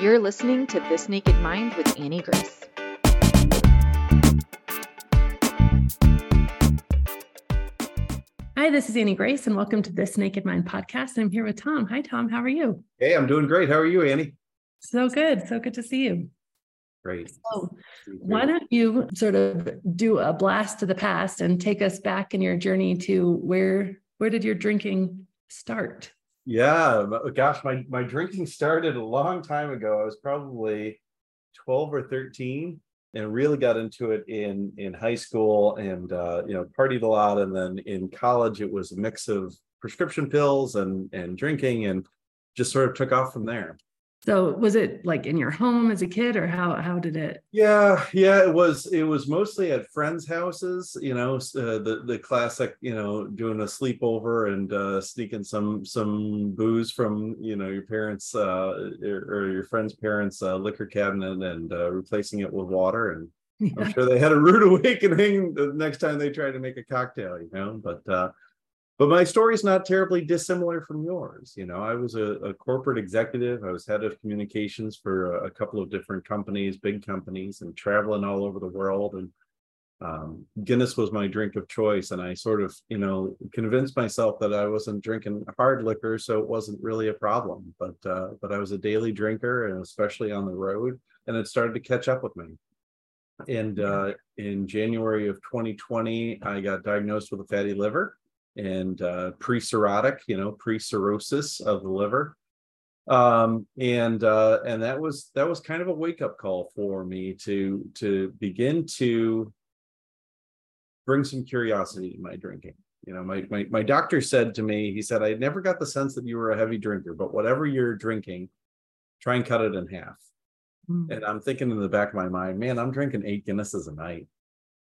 You're listening to This Naked Mind with Annie Grace. Hi, this is Annie Grace, and welcome to This Naked Mind podcast. I'm here with Tom. Hi, Tom. How are you? Hey, I'm doing great. How are you, Annie? So good. So good to see you. Great. So, why don't you sort of do a blast to the past and take us back in your journey to where where did your drinking start? Yeah, gosh, my my drinking started a long time ago. I was probably 12 or 13 and really got into it in in high school and uh, you know partied a lot and then in college it was a mix of prescription pills and and drinking and just sort of took off from there so was it like in your home as a kid or how how did it yeah yeah it was it was mostly at friends houses you know uh, the the classic you know doing a sleepover and uh sneaking some some booze from you know your parents uh or your friend's parents uh, liquor cabinet and uh, replacing it with water and yeah. i'm sure they had a rude awakening the next time they tried to make a cocktail you know but uh but my story is not terribly dissimilar from yours you know? I was a, a corporate executive. I was head of communications for a, a, couple of different companies big companies and traveling all over the world. And um, guinness was my drink of choice. And i sort of you know convinced myself that i wasn't drinking hard liquor so it wasn't really a problem. But uh, but i was a daily drinker and especially on the road and it started to catch up with me. And uh, in january of 2020 i got diagnosed with a fatty liver and uh, pre-cirrhotic, you know, pre-cirrhosis of the liver. Um, and uh, and that was that was kind of a wake-up call for me to to begin to bring some curiosity to my drinking. You know, my, my my doctor said to me, he said, I never got the sense that you were a heavy drinker, but whatever you're drinking, try and cut it in half. Mm. And I'm thinking in the back of my mind, man, I'm drinking eight Guinnesses a night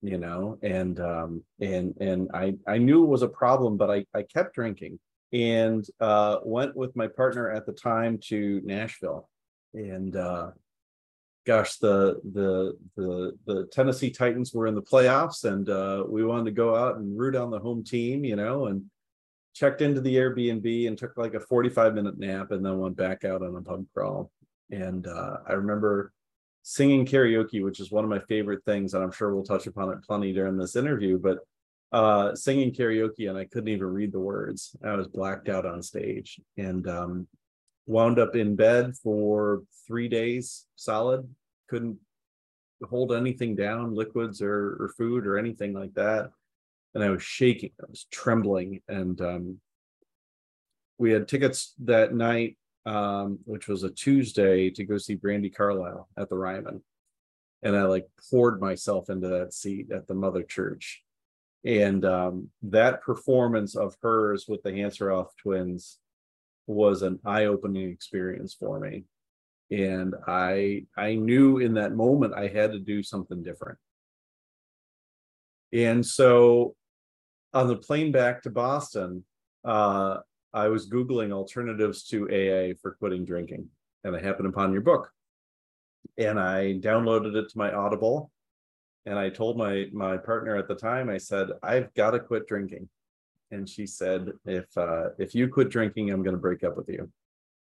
you know and um and and i i knew it was a problem but i i kept drinking and uh went with my partner at the time to nashville and uh gosh the the the the tennessee titans were in the playoffs and uh we wanted to go out and root on the home team you know and checked into the airbnb and took like a 45 minute nap and then went back out on a pub crawl. And uh i remember singing karaoke, which is one of my favorite things, and I'm sure we'll touch upon it plenty during this interview, but uh, singing karaoke and I couldn't even read the words. I was blacked out on stage and um, wound up in bed for three days solid. Couldn't hold anything down, liquids or, or food or anything like that. And I was shaking, I was trembling. And um, we had tickets that night um, which was a Tuesday, to go see Brandi Carlile at the Ryman. And I like poured myself into that seat at the Mother Church. And um, that performance of hers with the Hanseroth twins was an eye-opening experience for me. And I I knew in that moment I had to do something different. And so on the plane back to Boston, uh, I was Googling alternatives to AA for quitting drinking, and I happened upon your book. And I downloaded it to my Audible. And I told my my partner at the time, I said, I've got to quit drinking. And she said, if uh, if you quit drinking, I'm going to break up with you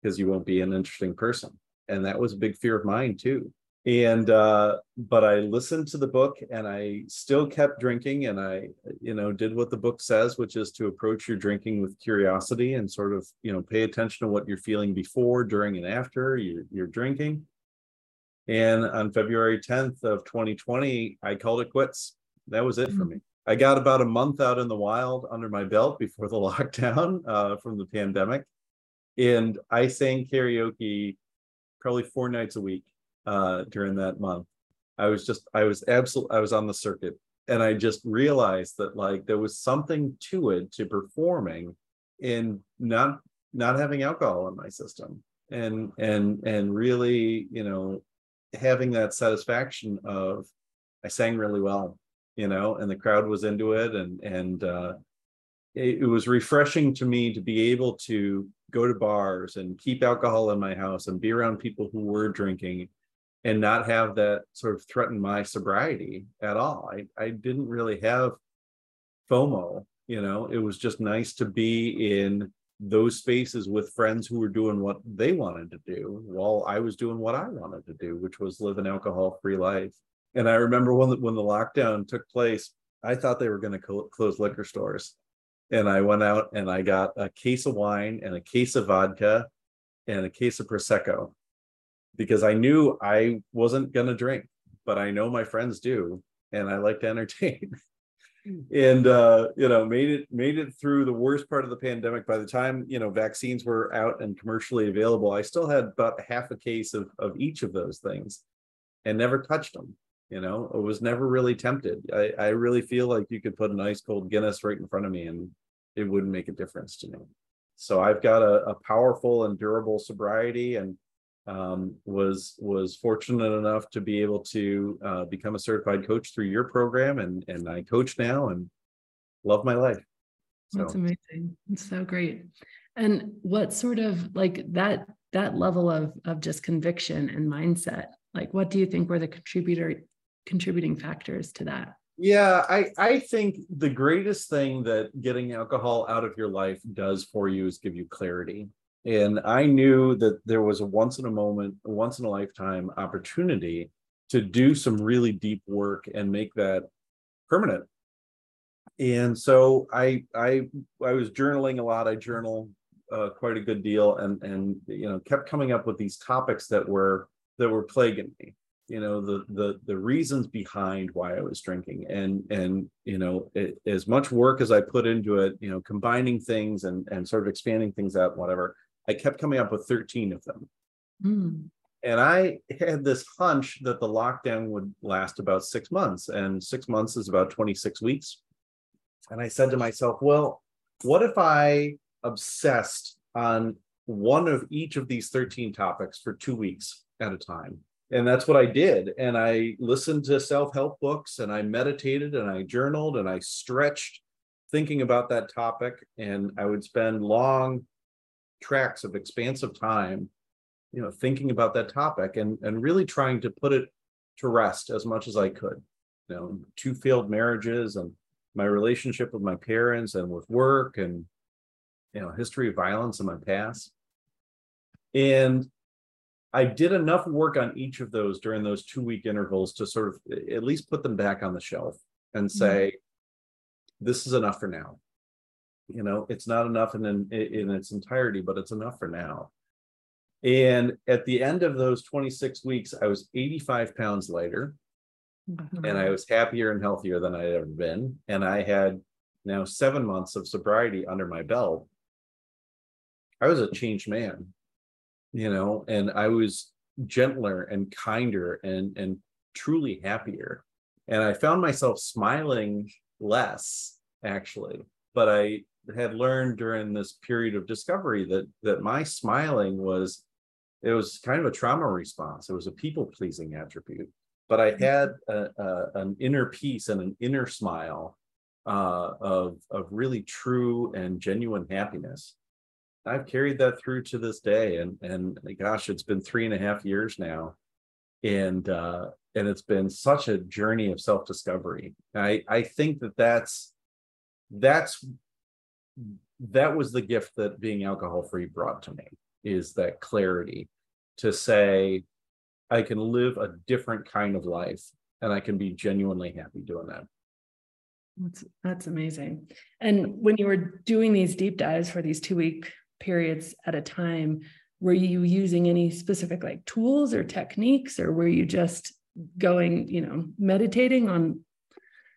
because you won't be an interesting person. And that was a big fear of mine too and uh but i listened to the book and i still kept drinking and i you know did what the book says which is to approach your drinking with curiosity and sort of you know pay attention to what you're feeling before during and after you're, you're drinking. And on february 10th of 2020 i called it quits. That was it mm-hmm. for me. I got about a month out in the wild under my belt before the lockdown uh, from the pandemic. And i sang karaoke probably four nights a week uh, during that month. I was just, I was absolutely, I was on the circuit. And I just realized that like there was something to it to performing in not not having alcohol in my system. And and and really you know having that satisfaction of I sang really well you know and the crowd was into it. And and uh it, it was refreshing to me to be able to go to bars and keep alcohol in my house and be around people who were drinking and not have that sort of threaten my sobriety at all. I, I didn't really have FOMO, you know, it was just nice to be in those spaces with friends who were doing what they wanted to do while I was doing what I wanted to do, which was live an alcohol free life. And I remember when the, when the lockdown took place, I thought they were going to close liquor stores. And I went out and I got a case of wine and a case of vodka and a case of Prosecco because I knew I wasn't going to drink, but I know my friends do. And I like to entertain. and uh, you know made it made it through the worst part of the pandemic by the time you know vaccines were out and commercially available i still had about half a case of, of each of those things and never touched them you know i was never really tempted I, I really feel like you could put an ice cold guinness right in front of me and it wouldn't make a difference to me so i've got a, a powerful and durable sobriety and um, was was fortunate enough to be able to uh, become a certified coach through your program, and and I coach now and love my life. So. That's amazing. It's so great. And what sort of like that that level of of just conviction and mindset? Like, what do you think were the contributor contributing factors to that? Yeah, I I think the greatest thing that getting alcohol out of your life does for you is give you clarity and I knew that there was a once in a moment, a once in a lifetime opportunity to do some really deep work and make that permanent. And so I I I was journaling a lot. I journal uh, quite a good deal, and and you know kept coming up with these topics that were that were plaguing me. You know the the the reasons behind why I was drinking, and and you know it, as much work as I put into it, you know combining things and and sort of expanding things out, whatever I kept coming up with 13 of them. Mm. And I had this hunch that the lockdown would last about six months, and six months is about 26 weeks. And I said to myself, well, what if I obsessed on one of each of these 13 topics for two weeks at a time? And that's what I did. And I listened to self help books and I meditated and I journaled and I stretched thinking about that topic. And I would spend long tracks of expansive time you know thinking about that topic and and really trying to put it to rest as much as i could you know two failed marriages and my relationship with my parents and with work and you know history of violence in my past and i did enough work on each of those during those two week intervals to sort of at least put them back on the shelf and mm-hmm. say mm-hmm. this is enough for now you know it's not enough in, in in its entirety but it's enough for now. And at the end of those 26 weeks i was 85 pounds lighter. Mm-hmm. and i was happier and healthier than i'd ever been. And i had now seven months of sobriety under my belt. I was a changed man you know and i was gentler and kinder and and truly happier. And i found myself smiling less actually but i had learned during this period of discovery that that my smiling was it was kind of a trauma response. It was a people pleasing attribute but i had a, a, an inner peace and an inner smile uh, of of really true and genuine happiness. I've carried that through to this day and and gosh it's been three and a half years now and uh and it's been such a journey of self-discovery. I i think that that's that's that was the gift that being alcohol free brought to me is that clarity to say i can live a different kind of life and i can be genuinely happy doing that. That's that's amazing. And when you were doing these deep dives for these two week periods at a time were you using any specific like tools or techniques or were you just going you know meditating on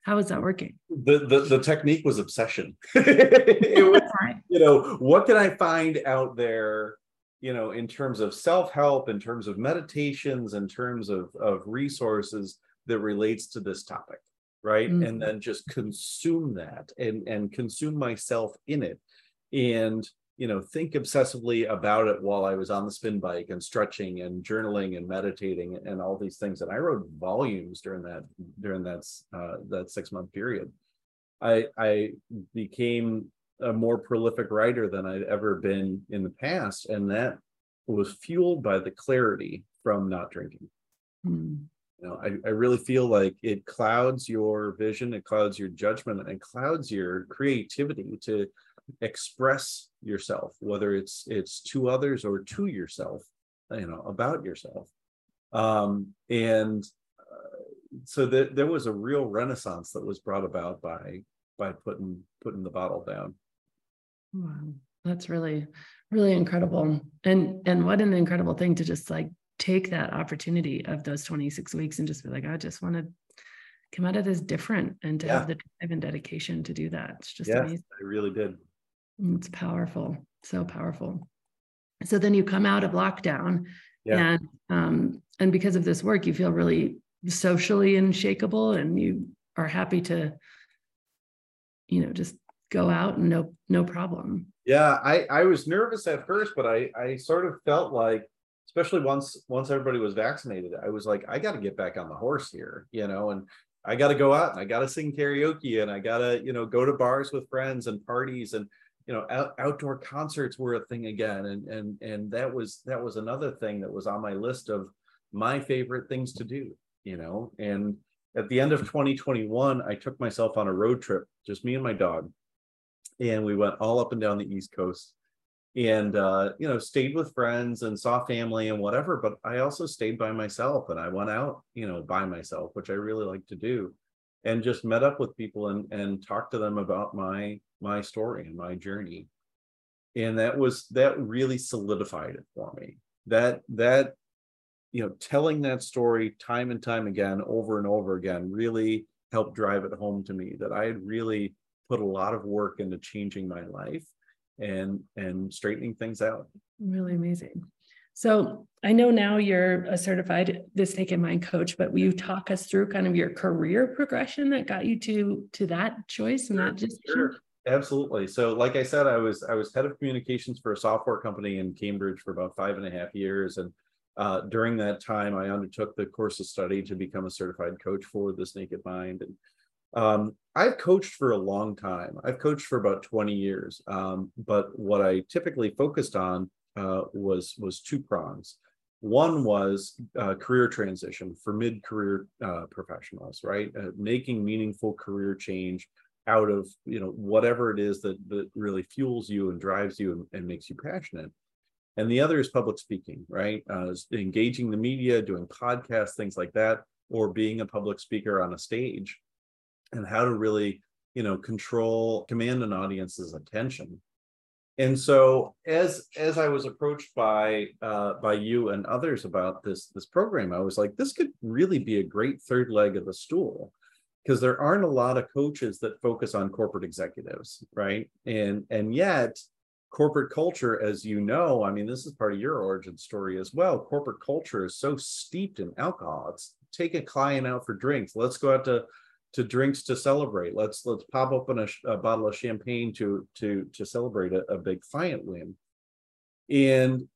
how is that working? The the, the technique was obsession. it was, right. you know, what can I find out there, you know, in terms of self-help, in terms of meditations, in terms of, of resources that relates to this topic, right? Mm-hmm. And then just consume that and, and consume myself in it. And you know think obsessively about it while i was on the spin bike and stretching and journaling and meditating and all these things and i wrote volumes during that during that uh, that six month period i i became a more prolific writer than i'd ever been in the past and that was fueled by the clarity from not drinking mm. you know I, I really feel like it clouds your vision it clouds your judgment and clouds your creativity to express yourself, whether it's it's to others or to yourself, you know, about yourself. Um, and uh, so that there was a real renaissance that was brought about by by putting putting the bottle down. Wow, that's really really incredible, and and what an incredible thing to just like take that opportunity of those 26 weeks and just be like, I just want to come out of this different and to yeah. have the drive and dedication to do that. It's just yeah, amazing. I really did. It's powerful, so powerful. So then you come out of lockdown, yeah. and um, and because of this work, you feel really socially unshakable, and you are happy to, you know, just go out and no no problem. Yeah, I I was nervous at first, but I I sort of felt like especially once once everybody was vaccinated i was like i got to get back on the horse here you know and i got to go out and i got to sing karaoke and i got to you know go to bars with friends and parties and you know out, outdoor concerts were a thing again and and and that was that was another thing that was on my list of my favorite things to do you know? And at the end of 2021 i took myself on a road trip just me and my dog and we went all up and down the east coast and uh, you know stayed with friends and saw family and whatever but i also stayed by myself and i went out you know by myself which i really like to do and just met up with people and and talked to them about my my story and my journey. And that was that really solidified it for me. That that you know telling that story time and time again over and over again really helped drive it home to me that i had really put a lot of work into changing my life and and straightening things out. Really amazing. So i know now you're a certified this naked mind coach but will you talk us through kind of your career progression that got you to to that choice and that just sure. Absolutely so like i said i was i was head of communications for a software company in cambridge for about five and a half years and uh, during that time i undertook the course of study to become a certified coach for this naked mind and um, I've coached for a long time. I've coached for about 20 years. Um, but what I typically focused on uh, was was two prongs. One was uh, career transition for mid-career uh, professionals, right? Uh, making meaningful career change out of you know whatever it is that that really fuels you and drives you and, and makes you passionate. And the other is public speaking, right? Uh, engaging the media, doing podcasts, things like that, or being a public speaker on a stage and how to really you know control command an audience's attention and so as as i was approached by uh, by you and others about this this program i was like this could really be a great third leg of the stool because there aren't a lot of coaches that focus on corporate executives right and and yet corporate culture as you know i mean this is part of your origin story as well corporate culture is so steeped in alcohol it's take a client out for drinks let's go out to to drinks to celebrate. Let's let's pop open a, a bottle of champagne to to to celebrate a, a big client win. And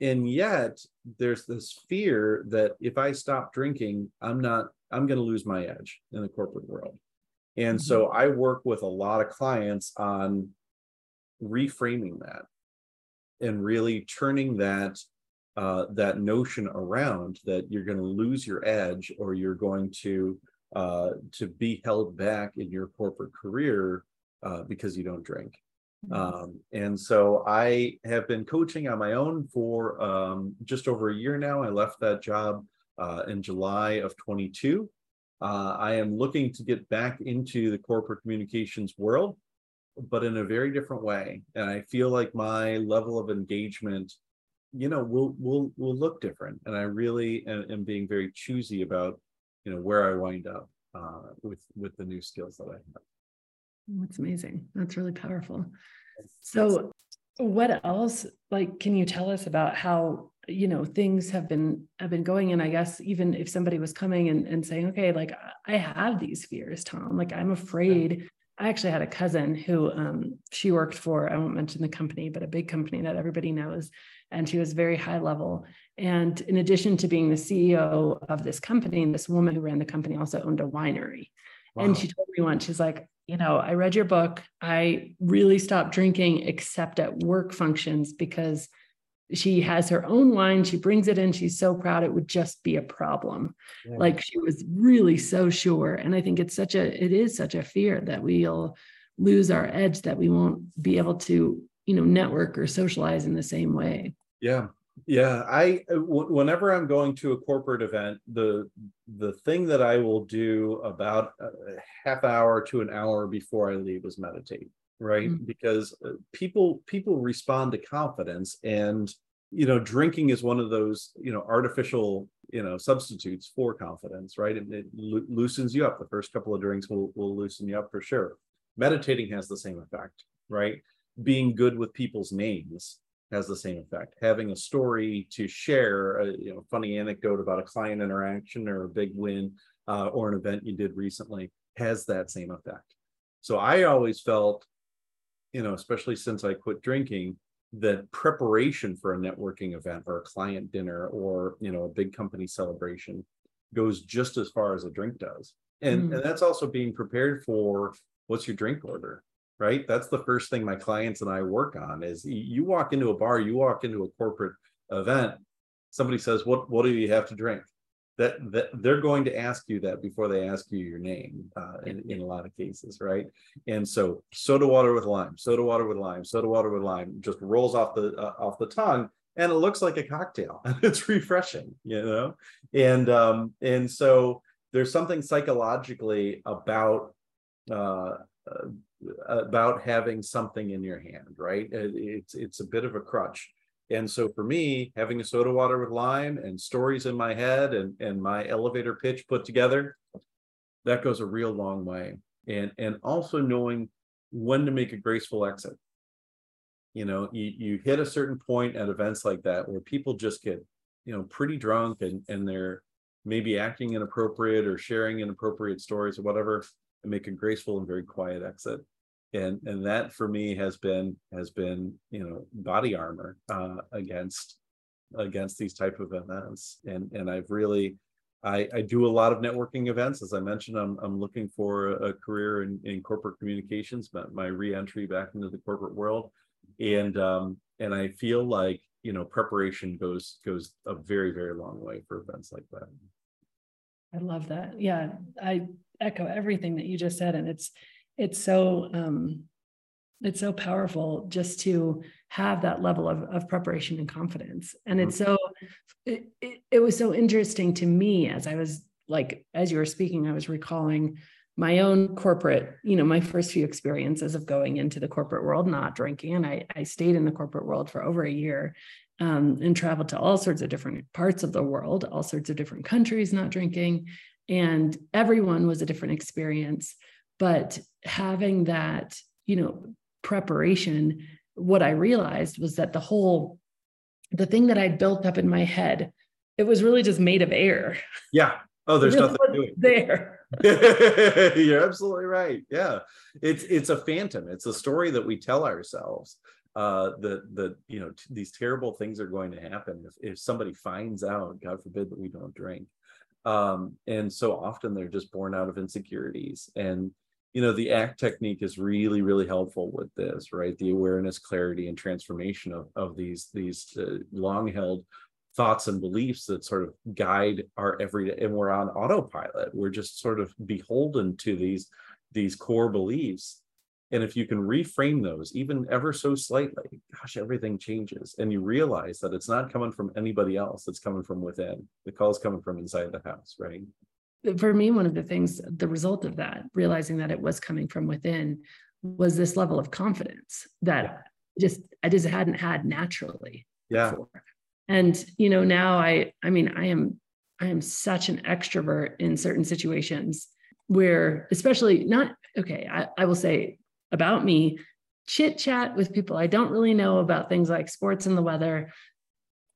and yet there's this fear that if I stop drinking, I'm not I'm going to lose my edge in the corporate world. And mm-hmm. so I work with a lot of clients on reframing that and really turning that uh, that notion around that you're going to lose your edge or you're going to uh, to be held back in your corporate career uh, because you don't drink. Mm-hmm. Um, and so I have been coaching on my own for um, just over a year now. I left that job uh, in July of 22. Uh, I am looking to get back into the corporate communications world, but in a very different way. And I feel like my level of engagement, you know, will will will look different. And I really am, am being very choosy about you know where I wind up uh, with with the new skills that I have. That's amazing. That's really powerful. So, what else? Like, can you tell us about how you know things have been have been going? And I guess even if somebody was coming and, and saying, okay, like I have these fears, Tom. Like I'm afraid. I actually had a cousin who um, she worked for. I won't mention the company, but a big company that everybody knows, and she was very high level. And in addition to being the CEO of this company, this woman who ran the company also owned a winery. Wow. And she told me once, she's like, you know, I read your book. I really stopped drinking except at work functions because she has her own wine. She brings it in. She's so proud it would just be a problem. Yeah. Like she was really so sure. And I think it's such a, it is such a fear that we'll lose our edge that we won't be able to you know network or socialize in the same way yeah yeah i whenever i'm going to a corporate event the the thing that i will do about a half hour to an hour before i leave is meditate right? Mm-hmm. because uh, people people respond to confidence and you know drinking is one of those you know artificial you know substitutes for confidence right? It, it lo- loosens you up. The first couple of drinks will, will loosen you up for sure. Meditating has the same effect right? Being good with people's names has the same effect. Having a story to share a you know funny anecdote about a client interaction or a big win uh, or an event you did recently has that same effect. So i always felt you know especially since i quit drinking that preparation for a networking event or a client dinner or you know a big company celebration goes just as far as a drink does. And mm. and that's also being prepared for what's your drink order right? That's the first thing my clients and i work on is you walk into a bar you walk into a corporate event somebody says what what do you have to drink that, that they're going to ask you that before they ask you your name uh, in, in a lot of cases right? And so soda water with lime soda water with lime soda water with lime just rolls off the uh, off the tongue and it looks like a cocktail and it's refreshing you know? And um and so there's something psychologically about uh, uh about having something in your hand right? It's it's a bit of a crutch and so for me, having a soda water with lime and stories in my head and, and my elevator pitch put together, that goes a real long way. And and also knowing when to make a graceful exit. You know, you, you hit a certain point at events like that where people just get, you know, pretty drunk and, and they're maybe acting inappropriate or sharing inappropriate stories or whatever, and make a graceful and very quiet exit and and that for me has been has been you know body armor uh, against against these type of events and and i've really I, I do a lot of networking events. As I mentioned, I'm, I'm looking for a, career in, in corporate communications, but my, reentry back into the corporate world. And um, and I feel like you know preparation goes goes a very, very long way for events like that. I love that. Yeah, I echo everything that you just said. And it's it's so um, it's so powerful just to have that level of, of preparation and confidence. And it's mm-hmm. so it, it, it was so interesting to me as i was like as you were speaking i was recalling my own corporate you know my first few experiences of going into the corporate world not drinking. And i, I stayed in the corporate world for over a year um, and traveled to all sorts of different parts of the world all sorts of different countries not drinking. And everyone was a different experience but having that you know preparation what i realized was that the whole the thing that i built up in my head it was really just made of air. Yeah. Oh there's nothing there. You're absolutely right. Yeah. It's it's a phantom. It's a story that we tell ourselves uh that that you know t- these terrible things are going to happen if, if somebody finds out god forbid that we don't drink. Um and so often they're just born out of insecurities. And you know the act technique is really really helpful with this right? The awareness clarity and transformation of, of these these uh, long held thoughts and beliefs that sort of guide our everyday and we're on autopilot. We're just sort of beholden to these these core beliefs. And if you can reframe those even ever so slightly gosh everything changes. And you realize that it's not coming from anybody else. It's coming from within. The call is coming from inside the house right for me, one of the things, the result of that, realizing that it was coming from within, was this level of confidence that yeah. just I just hadn't had naturally. Yeah. Before. And you know, now I, I mean, I am, I am such an extrovert in certain situations where, especially not okay. I, I will say about me, chit chat with people I don't really know about things like sports and the weather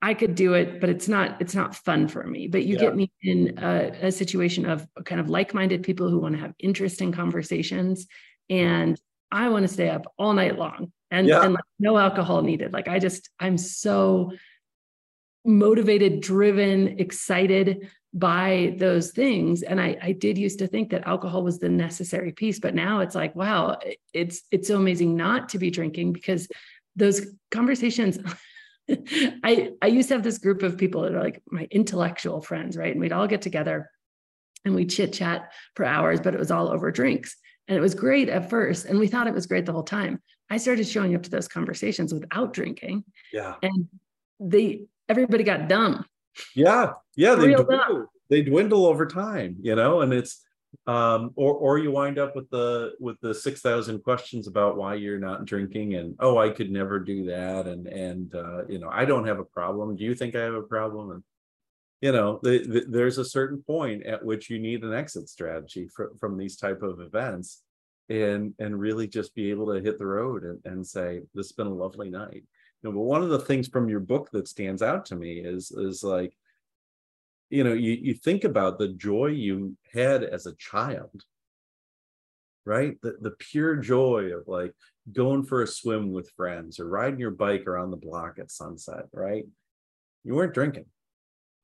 I could do it, but it's not it's not fun for me. But you yeah. get me in a, a, situation of kind of like-minded people who want to have interesting conversations, and I want to stay up all night long, and yeah. and like no alcohol needed. Like I just I'm so motivated, driven, excited by those things, and I I did used to think that alcohol was the necessary piece, but now it's like wow, it's it's so amazing not to be drinking because those conversations I I used to have this group of people that are like my intellectual friends, right? And we'd all get together and we chit chat for hours, but it was all over drinks. And it was great at first. And we thought it was great the whole time. I started showing up to those conversations without drinking. Yeah. And they, everybody got dumb. Yeah. Yeah. They Real dwindle, they dwindle over time, you know, and it's, um or or you wind up with the with the 6000 questions about why you're not drinking and oh i could never do that and and uh you know i don't have a problem. Do you think i have a problem? And you know the, the, there's a certain point at which you need an exit strategy for, from these type of events and and really just be able to hit the road and, and say this has been a lovely night. You know but one of the things from your book that stands out to me is is like you know you, you think about the joy you had as a child right? The, the pure joy of like going for a swim with friends or riding your bike around the block at sunset right? You weren't drinking.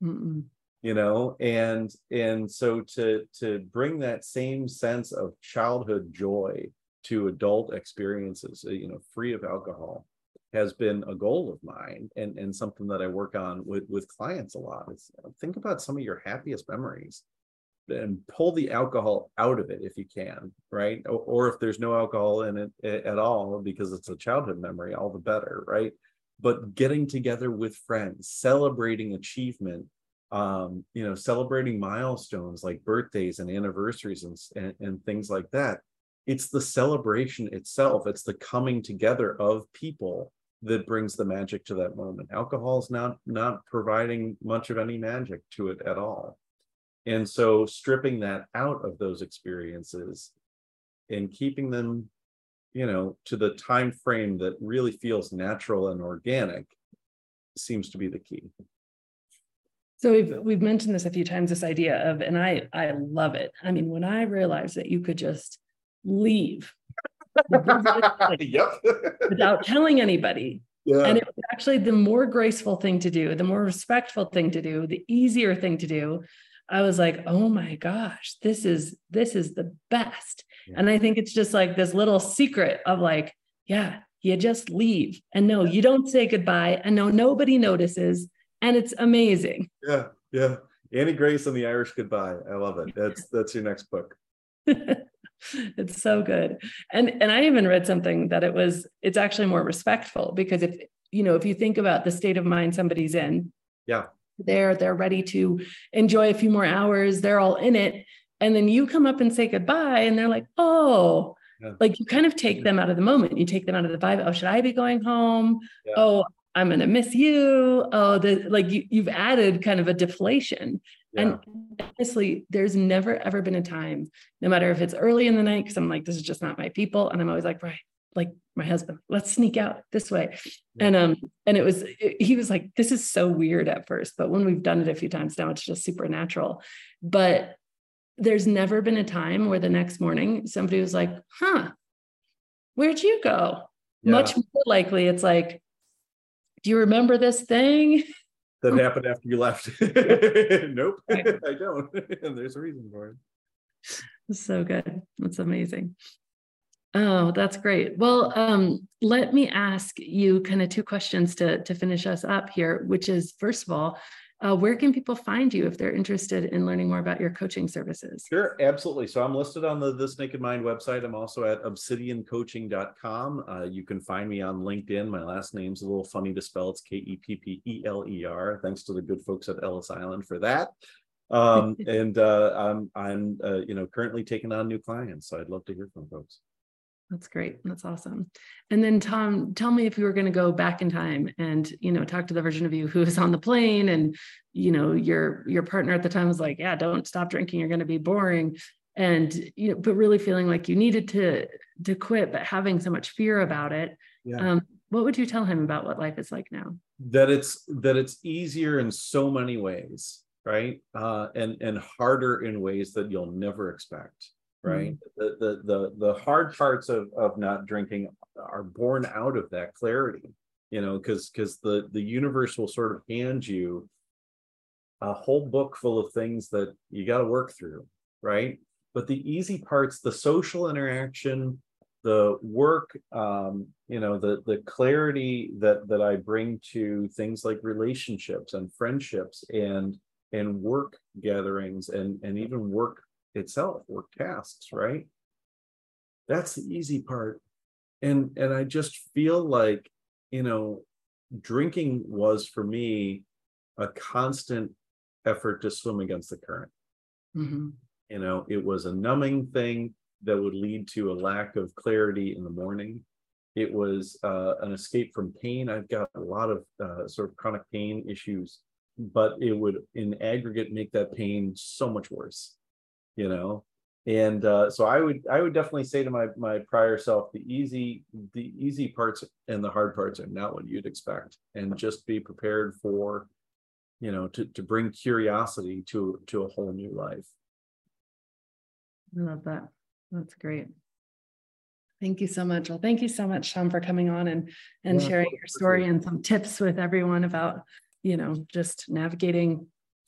Mm-mm. you know and and so to to bring that same sense of childhood joy to adult experiences uh, you know free of alcohol has been a goal of mine and and something that I work on with with clients a lot is think about some of your happiest memories and pull the alcohol out of it if you can right? Or, or if there's no alcohol in it at all because it's a childhood memory all the better right? But getting together with friends celebrating achievement um you know celebrating milestones like birthdays and anniversaries and, and, and things like that it's the celebration itself. It's the coming together of people that brings the magic to that moment. Alcohol is not not providing much of any magic to it at all. And so stripping that out of those experiences and keeping them, you know, to the time frame that really feels natural and organic seems to be the key. So we've we've mentioned this a few times this idea of and I I love it. I mean when I realized that you could just leave yep. without telling anybody. Yeah. And it was actually the more graceful thing to do, the more respectful thing to do, the easier thing to do. I was like, oh my gosh, this is this is the best. Yeah. And I think it's just like this little secret of like, yeah, you just leave. And no, you don't say goodbye. And no, nobody notices. And it's amazing. Yeah, yeah. Annie Grace and the Irish Goodbye. I love it. That's that's your next book. it's so good. And and i even read something that it was it's actually more respectful because if you know if you think about the state of mind somebody's in yeah. they're they're ready to enjoy a few more hours they're all in it and then you come up and say goodbye and they're like oh. Yeah. like you kind of take them out of the moment. You take them out of the vibe oh should i be going home? Yeah. oh i'm going to miss you. Oh the like you, you've added kind of a deflation yeah. And honestly, there's never ever been a time, no matter if it's early in the night, because I'm like, this is just not my people. And I'm always like, right, like my husband, let's sneak out this way. Yeah. And um, and it was it, he was like, this is so weird at first, but when we've done it a few times now, it's just supernatural. But there's never been a time where the next morning somebody was like, huh, where'd you go? Yeah. Much more likely, it's like, do you remember this thing? That happened after you left. nope, I don't. and there's a reason for it. So good. That's amazing. Oh, that's great. Well, um, let me ask you kind of two questions to, to finish us up here, which is first of all, uh, where can people find you if they're interested in learning more about your coaching services? Sure, absolutely. So I'm listed on the This Naked Mind website. I'm also at obsidiancoaching.com. Uh, you can find me on LinkedIn. My last name's a little funny to spell. It's K E P P E L E R. Thanks to the good folks at Ellis Island for that. Um, and uh, I'm I'm uh, you know currently taking on new clients, so I'd love to hear from folks. That's great. That's awesome. And then Tom, tell me if you were going to go back in time and, you know, talk to the version of you who was on the plane and, you know, your your partner at the time was like, yeah, don't stop drinking, you're going to be boring. And, you know, but really feeling like you needed to to quit, but having so much fear about it. Yeah. Um, what would you tell him about what life is like now? That it's that it's easier in so many ways, right? Uh, and and harder in ways that you'll never expect right mm-hmm. the, the the the hard parts of of not drinking are born out of that clarity you know because because the the universe will sort of hand you a whole book full of things that you got to work through right but the easy parts the social interaction the work um you know the the clarity that that i bring to things like relationships and friendships and and work gatherings and and even work itself work tasks right? That's the easy part. And and i just feel like you know drinking was for me a constant effort to swim against the current. Mm-hmm. you know it was a numbing thing that would lead to a lack of clarity in the morning. It was uh, an escape from pain. I've got a lot of uh, sort of chronic pain issues but it would in aggregate make that pain so much worse you know and uh, so i would i would definitely say to my my prior self the easy the easy parts and the hard parts are not what you'd expect and just be prepared for you know to to bring curiosity to to a whole new life I love that. That's great. Thank you so much. Well, thank you so much, Sean, for coming on and and Yeah, sharing your story and some tips with everyone about, you know, just navigating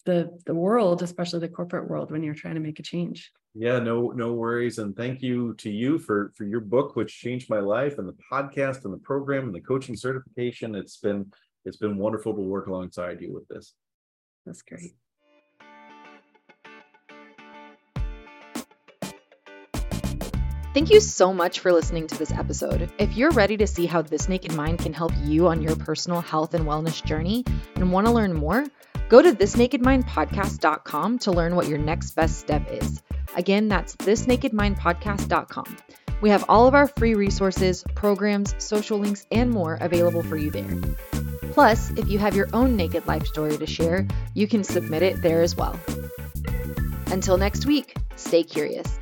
the the world, especially the corporate world when you're trying to make a change. Yeah, no, no worries. And thank you to you for for your book, which changed my life, and the podcast and the program and the coaching certification. It's been it's been wonderful to work alongside you with this. That's great. Thank you so much for listening to this episode. If you're ready to see how This Naked Mind can help you on your personal health and wellness journey and want to learn more, go to thisnakedmindpodcast.com to learn what your next best step is. Again, that's thisnakedmindpodcast.com. We have all of our free resources, programs, social links, and more available for you there. Plus, if you have your own naked life story to share, you can submit it there as well. Until next week, stay curious.